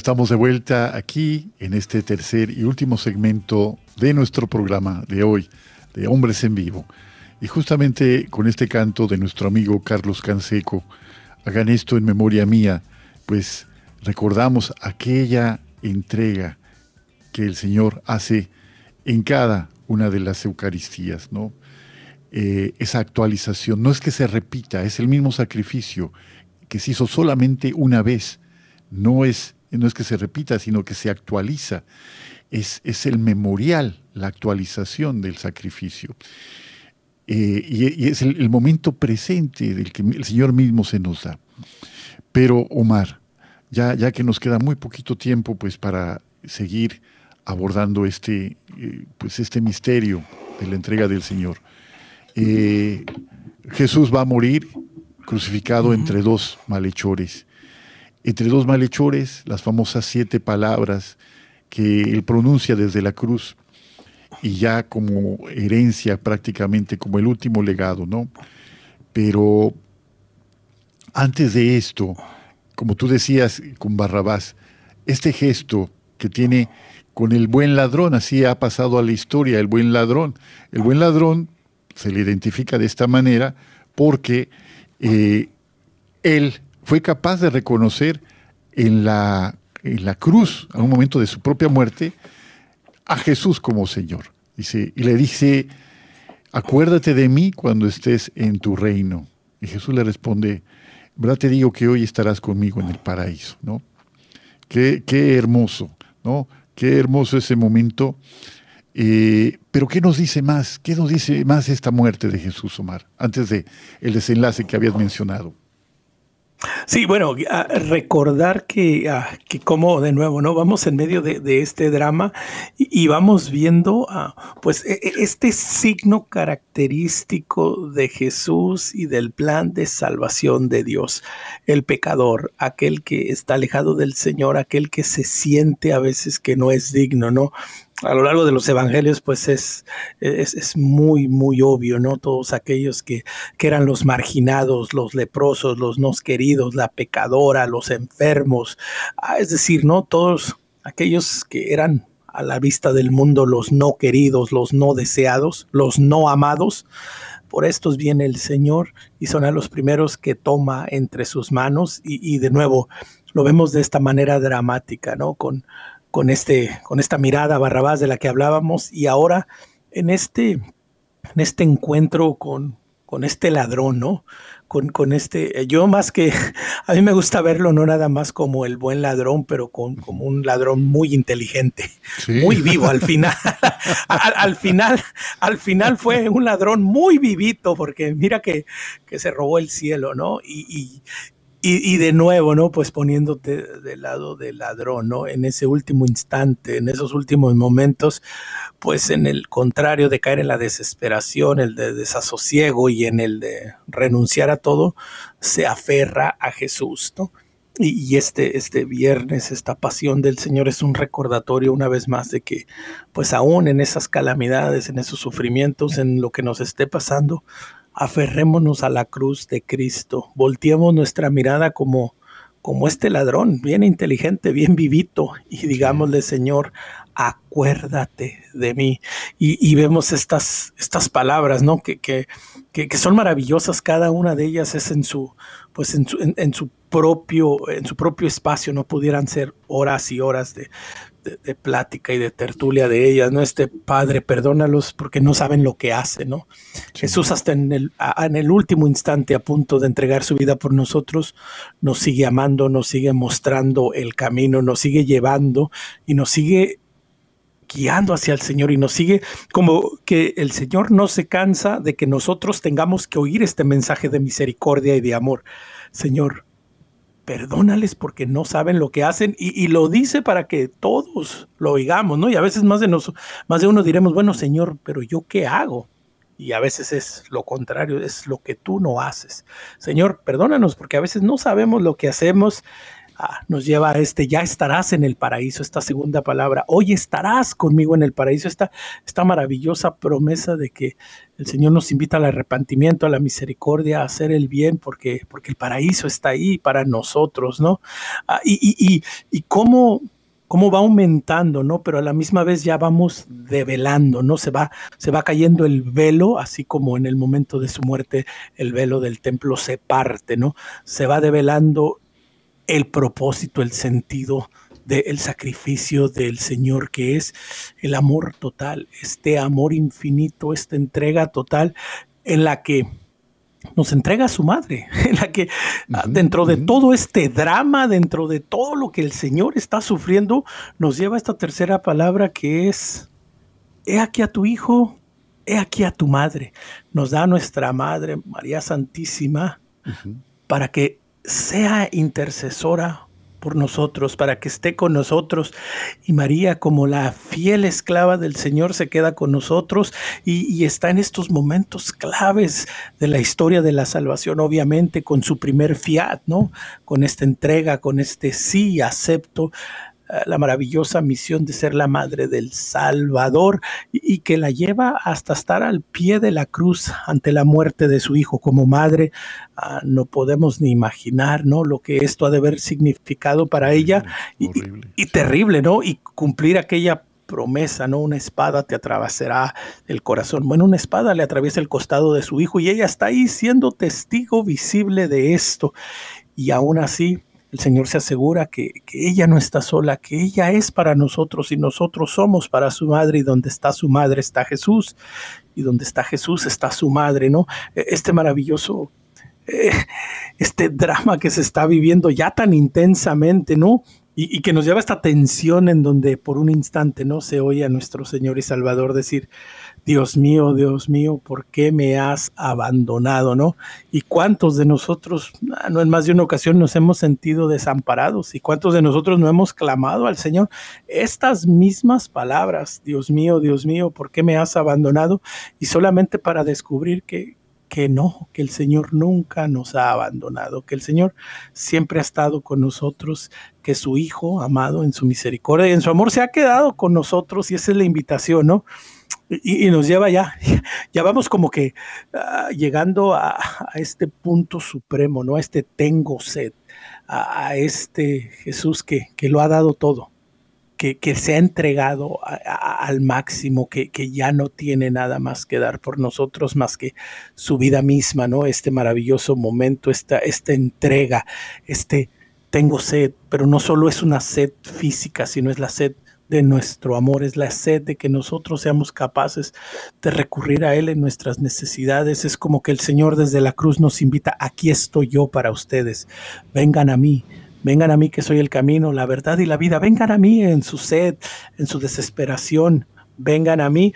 Estamos de vuelta aquí en este tercer y último segmento de nuestro programa de hoy, de Hombres en Vivo. Y justamente con este canto de nuestro amigo Carlos Canseco, hagan esto en memoria mía, pues recordamos aquella entrega que el Señor hace en cada una de las Eucaristías, ¿no? eh, esa actualización. No es que se repita, es el mismo sacrificio que se hizo solamente una vez. No es, no es que se repita, sino que se actualiza. Es, es el memorial, la actualización del sacrificio. Eh, y, es el, momento presente del que el Señor mismo se nos da. Pero Omar, ya, ya que nos queda muy poquito tiempo pues para seguir abordando este, eh, pues este misterio de la entrega del Señor. Eh, Jesús va a morir crucificado entre dos malhechores. Entre dos malhechores, las famosas siete palabras que él pronuncia desde la cruz y ya como herencia prácticamente, como el último legado, ¿no? Pero antes de esto, como tú decías con Barrabás, este gesto que tiene con el buen ladrón, así ha pasado a la historia el buen ladrón. El buen ladrón se le identifica de esta manera porque eh, él fue capaz de reconocer en la, en la cruz, a un momento de su propia muerte, a Jesús como Señor. Dice, y le dice, acuérdate de mí cuando estés en tu reino. Y Jesús le responde, te digo que hoy estarás conmigo en el paraíso, ¿no? Qué, qué hermoso, ¿no? Qué hermoso ese momento. Eh, pero ¿qué nos dice más? ¿Qué nos dice más esta muerte de Jesús, Omar? Antes de el desenlace que habías mencionado. Sí, bueno, recordar que, que como de nuevo, ¿no? Vamos en medio de, este drama y, vamos viendo pues e, e, este signo característico de Jesús y del plan de salvación de Dios. El pecador, aquel que está alejado del Señor, aquel que se siente a veces que no es digno, ¿no? A lo largo de los evangelios, pues es, es, muy, muy obvio, ¿no? Todos aquellos que, que, eran los marginados, los leprosos, los no queridos, la pecadora, los enfermos, ah, es decir, ¿no? Todos aquellos que eran a la vista del mundo los no queridos, los no deseados, los no amados. Por estos viene el Señor y son a los primeros que toma entre sus manos y, y de nuevo lo vemos de esta manera dramática, ¿no? Con, con, este, con esta mirada Barrabás de la que hablábamos y ahora en este, en este encuentro con, con este ladrón, ¿no? Con, con, este, yo más que, a mí me gusta verlo no nada más como el buen ladrón, pero con, como un ladrón muy inteligente, muy vivo al final. al, final, al final fue un ladrón muy vivito, porque mira que, que se robó el cielo, ¿no? y, y, de nuevo, ¿no? Pues poniéndote del lado del ladrón, ¿no? En ese último instante, en esos últimos momentos, pues en el contrario de caer en la desesperación, el de desasosiego y en el de renunciar a todo, se aferra a Jesús, ¿no? Y, este, este viernes, esta pasión del Señor es un recordatorio una vez más de que, pues aún en esas calamidades, en esos sufrimientos, en lo que nos esté pasando, aferrémonos a la cruz de Cristo, volteemos nuestra mirada como, como este ladrón, bien inteligente, bien vivito, y digámosle, Señor, acuérdate de mí. Y, vemos estas, estas palabras, ¿no? Que, que, que, son maravillosas, cada una de ellas es en su, pues en su, en su propio, en su propio espacio, no pudieran ser horas y horas de, de, plática y de tertulia de ellas, ¿no? Este Padre, perdónalos porque no saben lo que hacen, ¿no? Jesús hasta en el, en el último instante a punto de entregar su vida por nosotros, nos sigue amando, nos sigue mostrando el camino, nos sigue llevando y nos sigue guiando hacia el Señor y nos sigue como que el Señor no se cansa de que nosotros tengamos que oír este mensaje de misericordia y de amor. Señor, perdónales porque no saben lo que hacen y, lo dice para que todos lo oigamos, ¿no? Y a veces más de, nos, más de uno diremos, bueno, Señor, pero yo qué hago? Y a veces es lo contrario, es lo que tú no haces. Señor, perdónanos porque a veces no sabemos lo que hacemos Ah, nos lleva a este, ya estarás en el paraíso, esta segunda palabra, hoy estarás conmigo en el paraíso, esta, esta maravillosa promesa de que el Señor nos invita al arrepentimiento, a la misericordia, a hacer el bien, porque, porque el paraíso está ahí para nosotros, ¿no? Ah, y, y, y, cómo, cómo va aumentando, ¿no? Pero a la misma vez ya vamos develando, ¿no? Se va, se va cayendo el velo, así como en el momento de su muerte el velo del templo se parte, ¿no? Se va develando el propósito, el sentido del sacrificio del Señor, que es el amor total, este amor infinito, esta entrega total en la que nos entrega a su madre, en la que dentro de todo este drama, dentro de todo lo que el Señor está sufriendo, nos lleva esta tercera palabra que es, he aquí a tu hijo, he aquí a tu madre. Nos da nuestra madre, María Santísima, para que sea intercesora por nosotros, para que esté con nosotros. Y María, como la fiel esclava del Señor, se queda con nosotros y, está en estos momentos claves de la historia de la salvación, obviamente con su primer fiat, ¿no? Con esta entrega, con este sí, acepto la maravillosa misión de ser la madre del Salvador y, que la lleva hasta estar al pie de la cruz ante la muerte de su hijo como madre. Ah, no podemos ni imaginar, ¿no? Lo que esto ha de haber significado para ella y, y, terrible, ¿no? Y cumplir aquella promesa, ¿no? Una espada te atravesará el corazón. Bueno, una espada le atraviesa el costado de su hijo y ella está ahí siendo testigo visible de esto. Y aún así, el Señor se asegura que, ella no está sola, que ella es para nosotros y nosotros somos para su madre y donde está su madre está Jesús y donde está Jesús está su madre, ¿no? E, este maravilloso, eh, este drama que se está viviendo ya tan intensamente, ¿no? Y, y, que nos lleva a esta tensión en donde por un instante no se oye a nuestro Señor y Salvador decir, Dios mío, Dios mío, ¿por qué me has abandonado? ¿No? Y cuántos de nosotros, ah, no en más de una ocasión, nos hemos sentido desamparados y cuántos de nosotros no hemos clamado al Señor estas mismas palabras, Dios mío, Dios mío, ¿por qué me has abandonado? Y solamente para descubrir que, que no, que el Señor nunca nos ha abandonado, que el Señor siempre ha estado con nosotros, que su Hijo amado en su misericordia y en su amor se ha quedado con nosotros y esa es la invitación, ¿no? Y, nos lleva ya, ya vamos como que ah, llegando a, este punto supremo, ¿no? A este tengo sed, a, este Jesús que, que, lo ha dado todo, que, que se ha entregado al máximo, que, que, ya no tiene nada más que dar por nosotros más que su vida misma, ¿no? Este maravilloso momento, esta, esta entrega, este tengo sed, pero no solo es una sed física, sino es la sed de nuestro amor, es la sed de que nosotros seamos capaces de recurrir a Él en nuestras necesidades. Es como que el Señor desde la cruz nos invita, aquí estoy yo para ustedes, vengan a mí. Vengan a mí que soy el camino, la verdad y la vida. Vengan a mí en su sed, en su desesperación. Vengan a mí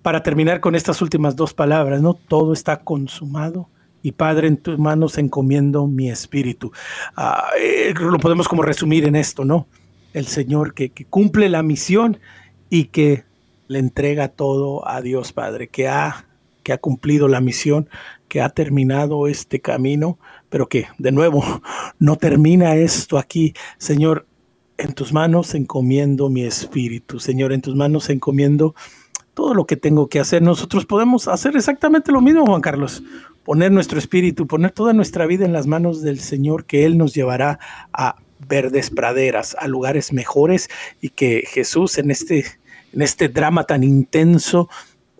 para terminar con estas últimas dos palabras, ¿no? Todo está consumado y Padre, en tus manos encomiendo mi espíritu. Ah, eh, lo podemos como resumir en esto, ¿no? El Señor que, cumple la misión y que le entrega todo a Dios Padre, que ha, cumplido la misión, que ha terminado este camino, pero que de nuevo no termina esto aquí. Señor, en tus manos encomiendo mi espíritu. Señor, en tus manos encomiendo todo lo que tengo que hacer. Nosotros podemos hacer exactamente lo mismo, Juan Carlos. Poner nuestro espíritu, poner toda nuestra vida en las manos del Señor, que Él nos llevará a verdes praderas, a lugares mejores y que Jesús en este, en este drama tan intenso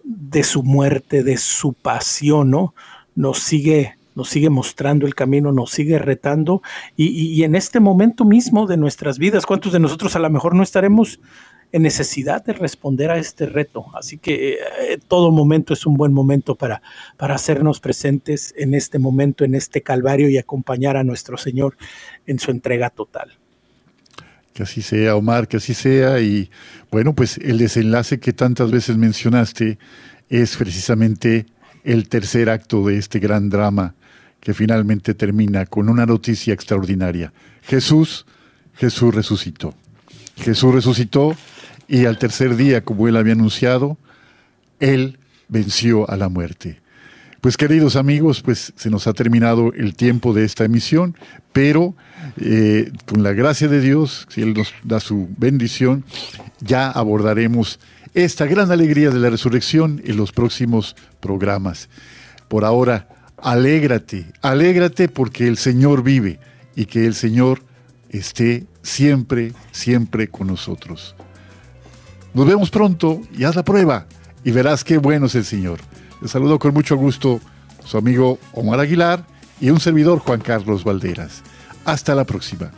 de su muerte, de su pasión, ¿no? Nos sigue, nos sigue mostrando el camino, nos sigue retando y, y en este momento mismo de nuestras vidas, ¿cuántos de nosotros a lo mejor no estaremos en necesidad de responder a este reto. Así que eh, todo momento es un buen momento para, para hacernos presentes en este momento, en este calvario y acompañar a nuestro Señor en su entrega total. Que así sea, Omar, que así sea. Y bueno, pues el desenlace que tantas veces mencionaste es precisamente el tercer acto de este gran drama que finalmente termina con una noticia extraordinaria. Jesús, Jesús resucitó. Jesús resucitó y al tercer día, como él había anunciado, él venció a la muerte. Pues queridos amigos, pues se nos ha terminado el tiempo de esta emisión, pero eh, con la gracia de Dios, si Él nos da su bendición, ya abordaremos esta gran alegría de la resurrección en los próximos programas. Por ahora, alégrate, alégrate porque el Señor vive y que el Señor esté siempre, siempre con nosotros. Nos vemos pronto y haz la prueba y verás qué bueno es el Señor. Les saludo con mucho gusto su amigo Omar Aguilar y un servidor Juan Carlos Valderas. Hasta la próxima.